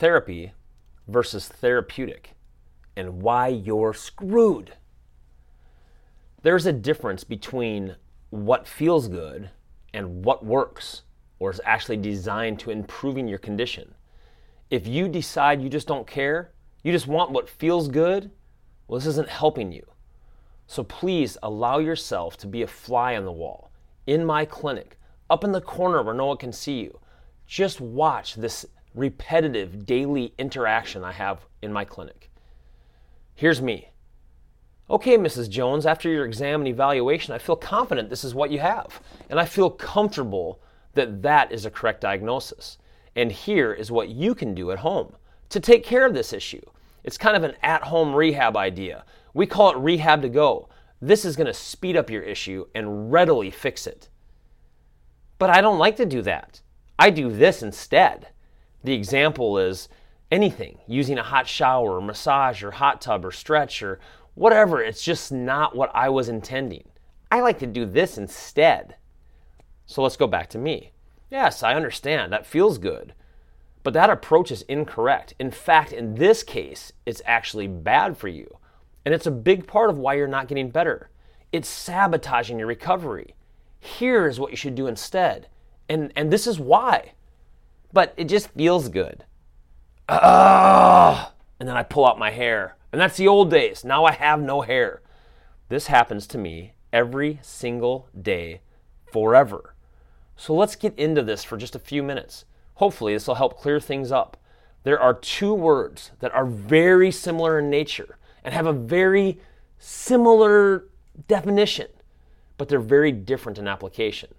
therapy versus therapeutic and why you're screwed. There's a difference between what feels good and what works or is actually designed to improving your condition. If you decide you just don't care, you just want what feels good, well, this isn't helping you. So please allow yourself to be a fly on the wall in my clinic, up in the corner where no one can see you. Just watch this repetitive daily interaction I have in my clinic. Here's me. Okay, Mrs. Jones, after your exam and evaluation, I feel confident this is what you have. And I feel comfortable that that is a correct diagnosis. And here is what you can do at home to take care of this issue. It's kind of an at home rehab idea. We call it rehab to go. This is going to speed up your issue and readily fix it. But I don't like to do that. I do this instead. The example is anything using a hot shower or massage or hot tub or stretch or whatever. It's just not what I was intending. I like to do this instead. So let's go back to me. Yes, I understand. That feels good. But that approach is incorrect. In fact, in this case, it's actually bad for you. And it's a big part of why you're not getting better. It's sabotaging your recovery. Here's what you should do instead. And, and this is why. But it just feels good. Ugh! And then I pull out my hair. And that's the old days. Now I have no hair. This happens to me every single day forever. So let's get into this for just a few minutes. Hopefully, this will help clear things up. There are two words that are very similar in nature and have a very similar definition, but they're very different in application.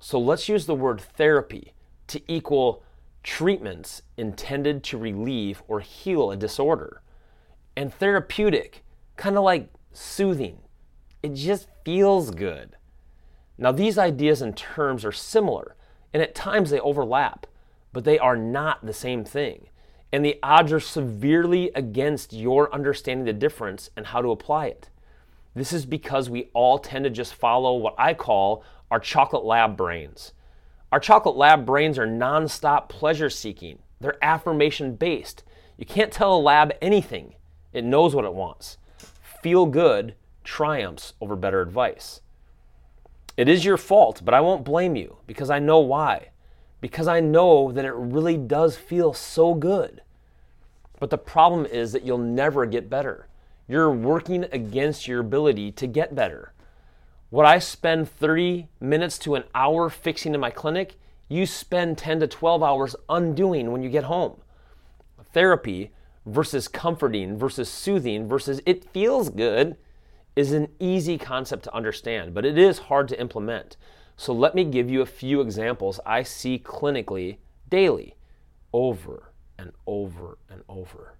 So let's use the word therapy to equal treatments intended to relieve or heal a disorder, and therapeutic, kind of like soothing. It just feels good. Now, these ideas and terms are similar, and at times they overlap, but they are not the same thing. And the odds are severely against your understanding the difference and how to apply it. This is because we all tend to just follow what I call our chocolate lab brains. Our chocolate lab brains are nonstop pleasure seeking, they're affirmation based. You can't tell a lab anything, it knows what it wants. Feel good triumphs over better advice. It is your fault, but I won't blame you because I know why. Because I know that it really does feel so good. But the problem is that you'll never get better. You're working against your ability to get better. What I spend 30 minutes to an hour fixing in my clinic, you spend 10 to 12 hours undoing when you get home. Therapy versus comforting versus soothing versus it feels good is an easy concept to understand, but it is hard to implement. So let me give you a few examples I see clinically daily, over and over and over.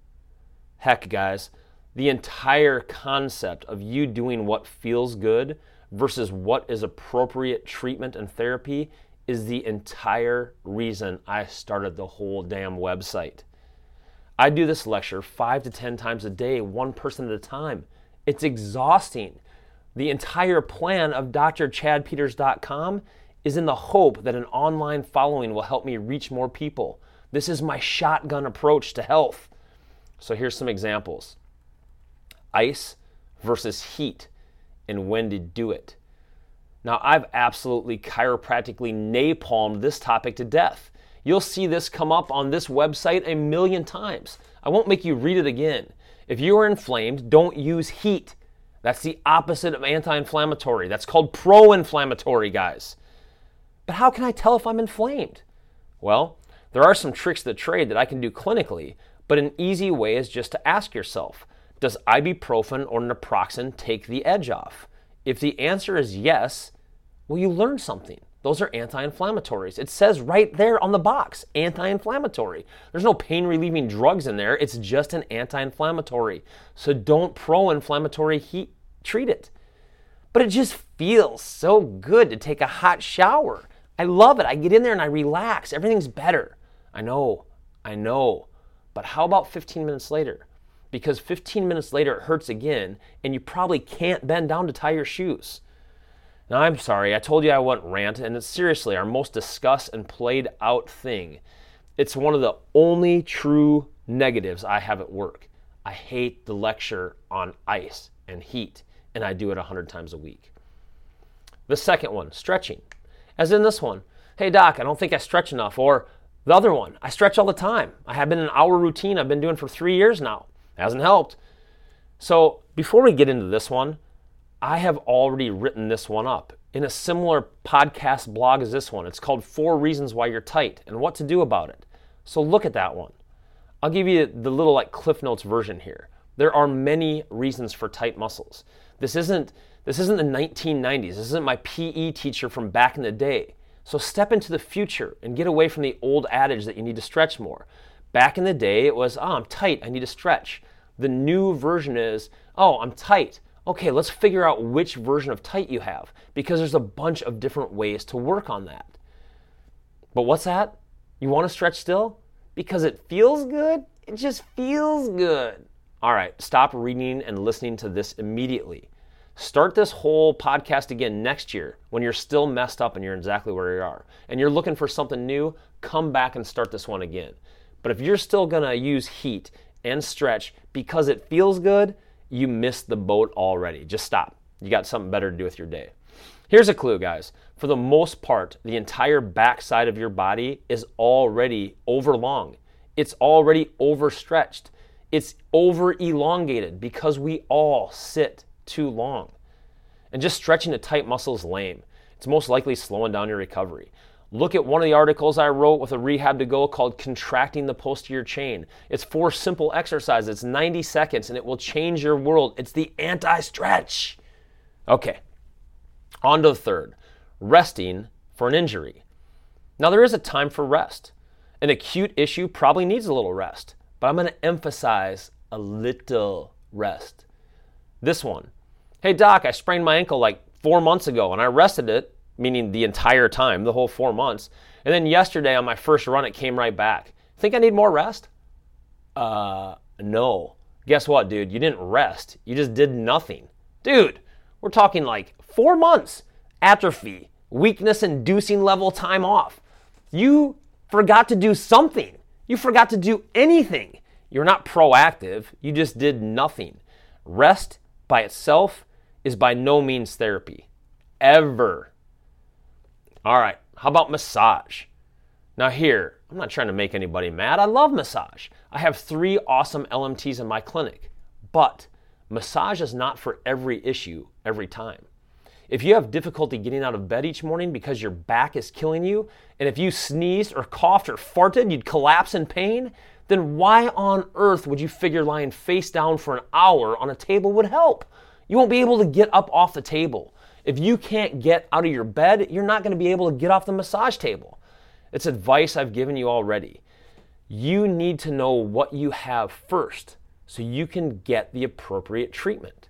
Heck, guys, the entire concept of you doing what feels good versus what is appropriate treatment and therapy is the entire reason I started the whole damn website. I do this lecture five to 10 times a day, one person at a time. It's exhausting. The entire plan of drchadpeters.com is in the hope that an online following will help me reach more people. This is my shotgun approach to health. So here's some examples ice versus heat, and when to do it. Now, I've absolutely chiropractically napalmed this topic to death. You'll see this come up on this website a million times. I won't make you read it again. If you are inflamed, don't use heat. That's the opposite of anti inflammatory. That's called pro inflammatory, guys. But how can I tell if I'm inflamed? Well, there are some tricks of the trade that I can do clinically, but an easy way is just to ask yourself Does ibuprofen or naproxen take the edge off? If the answer is yes, well, you learned something. Those are anti inflammatories. It says right there on the box anti inflammatory. There's no pain relieving drugs in there. It's just an anti inflammatory. So don't pro inflammatory heat treat it. But it just feels so good to take a hot shower. I love it. I get in there and I relax. Everything's better. I know, I know. But how about 15 minutes later? Because 15 minutes later it hurts again and you probably can't bend down to tie your shoes. Now, I'm sorry, I told you I wouldn't rant, and it's seriously our most discussed and played out thing. It's one of the only true negatives I have at work. I hate the lecture on ice and heat, and I do it 100 times a week. The second one, stretching. As in this one, hey doc, I don't think I stretch enough. Or the other one, I stretch all the time. I have been an hour routine I've been doing for three years now. Hasn't helped. So before we get into this one, I have already written this one up in a similar podcast blog as this one. It's called Four Reasons Why You're Tight and What to Do About It. So look at that one. I'll give you the little like Cliff Notes version here. There are many reasons for tight muscles. This isn't this isn't the 1990s. This isn't my PE teacher from back in the day. So step into the future and get away from the old adage that you need to stretch more. Back in the day, it was, oh, I'm tight, I need to stretch. The new version is, oh, I'm tight, okay, let's figure out which version of tight you have because there's a bunch of different ways to work on that. But what's that? You want to stretch still? Because it feels good? It just feels good. All right, stop reading and listening to this immediately. Start this whole podcast again next year when you're still messed up and you're exactly where you are. And you're looking for something new, come back and start this one again. But if you're still gonna use heat and stretch because it feels good, you missed the boat already. Just stop. You got something better to do with your day. Here's a clue, guys. For the most part, the entire backside of your body is already overlong. It's already overstretched. It's over elongated because we all sit too long. And just stretching a tight muscle is lame. It's most likely slowing down your recovery. Look at one of the articles I wrote with a rehab to go called Contracting the Posterior Chain. It's four simple exercises, it's 90 seconds, and it will change your world. It's the anti stretch. Okay, on to the third resting for an injury. Now, there is a time for rest. An acute issue probably needs a little rest, but I'm going to emphasize a little rest. This one. Hey, doc, I sprained my ankle like four months ago and I rested it meaning the entire time, the whole four months. And then yesterday on my first run, it came right back. Think I need more rest? Uh, no. Guess what, dude? You didn't rest. You just did nothing. Dude, we're talking like four months atrophy, weakness inducing level time off. You forgot to do something. You forgot to do anything. You're not proactive. You just did nothing. Rest by itself is by no means therapy. Ever. All right, how about massage? Now, here, I'm not trying to make anybody mad. I love massage. I have three awesome LMTs in my clinic, but massage is not for every issue every time. If you have difficulty getting out of bed each morning because your back is killing you, and if you sneezed or coughed or farted, you'd collapse in pain, then why on earth would you figure lying face down for an hour on a table would help? You won't be able to get up off the table. If you can't get out of your bed, you're not going to be able to get off the massage table. It's advice I've given you already. You need to know what you have first so you can get the appropriate treatment.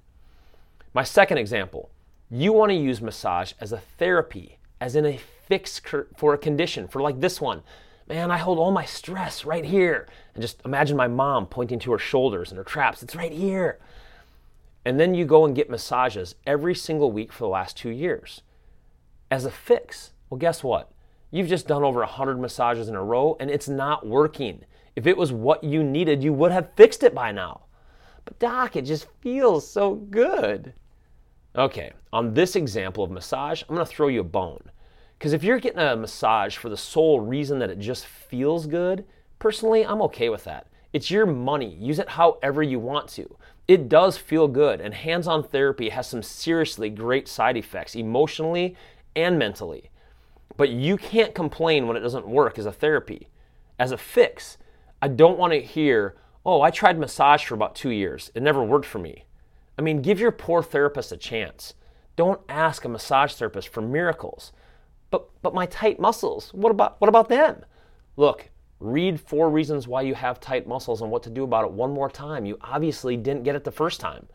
My second example you want to use massage as a therapy, as in a fix for a condition, for like this one. Man, I hold all my stress right here. And just imagine my mom pointing to her shoulders and her traps. It's right here and then you go and get massages every single week for the last two years as a fix. Well, guess what? You've just done over 100 massages in a row and it's not working. If it was what you needed, you would have fixed it by now. But, Doc, it just feels so good. Okay, on this example of massage, I'm gonna throw you a bone. Because if you're getting a massage for the sole reason that it just feels good, personally, I'm okay with that. It's your money. Use it however you want to. It does feel good, and hands on therapy has some seriously great side effects, emotionally and mentally. But you can't complain when it doesn't work as a therapy. As a fix, I don't want to hear, oh, I tried massage for about two years. It never worked for me. I mean, give your poor therapist a chance. Don't ask a massage therapist for miracles. But, but my tight muscles, what about, what about them? Look, Read four reasons why you have tight muscles and what to do about it one more time. You obviously didn't get it the first time.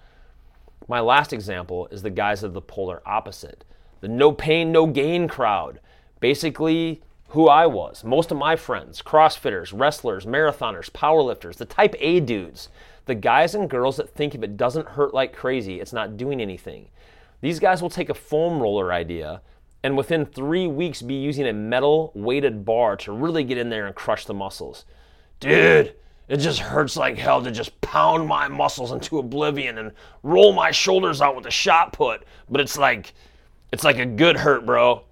My last example is the guys of the polar opposite the no pain, no gain crowd. Basically, who I was. Most of my friends, CrossFitters, wrestlers, marathoners, powerlifters, the type A dudes, the guys and girls that think if it doesn't hurt like crazy, it's not doing anything. These guys will take a foam roller idea and within three weeks be using a metal weighted bar to really get in there and crush the muscles. Dude, it just hurts like hell to just pound my muscles into oblivion and roll my shoulders out with a shot put, but it's like it's like a good hurt, bro.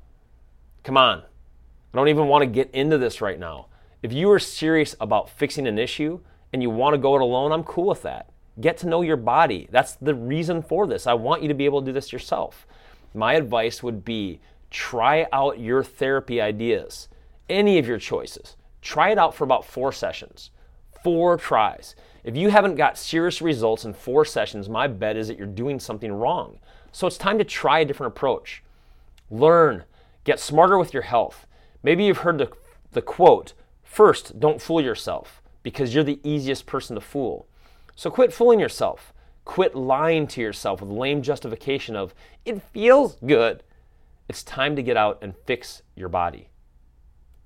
Come on. I don't even want to get into this right now. If you are serious about fixing an issue and you want to go it alone, I'm cool with that. Get to know your body. That's the reason for this. I want you to be able to do this yourself. My advice would be try out your therapy ideas, any of your choices. Try it out for about four sessions, four tries. If you haven't got serious results in four sessions, my bet is that you're doing something wrong. So it's time to try a different approach. Learn, get smarter with your health. Maybe you've heard the, the quote first, don't fool yourself because you're the easiest person to fool. So quit fooling yourself. Quit lying to yourself with lame justification of, it feels good. It's time to get out and fix your body.